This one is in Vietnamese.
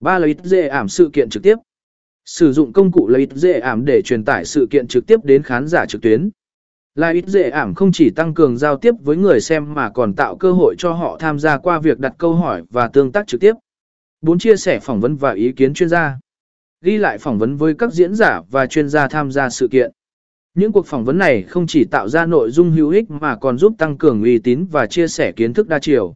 Ba lấy dễ ảm sự kiện trực tiếp. Sử dụng công cụ lấy dễ ảm để truyền tải sự kiện trực tiếp đến khán giả trực tuyến. Là ít dễ ảm không chỉ tăng cường giao tiếp với người xem mà còn tạo cơ hội cho họ tham gia qua việc đặt câu hỏi và tương tác trực tiếp. 4. Chia sẻ phỏng vấn và ý kiến chuyên gia. Ghi lại phỏng vấn với các diễn giả và chuyên gia tham gia sự kiện. Những cuộc phỏng vấn này không chỉ tạo ra nội dung hữu ích mà còn giúp tăng cường uy tín và chia sẻ kiến thức đa chiều.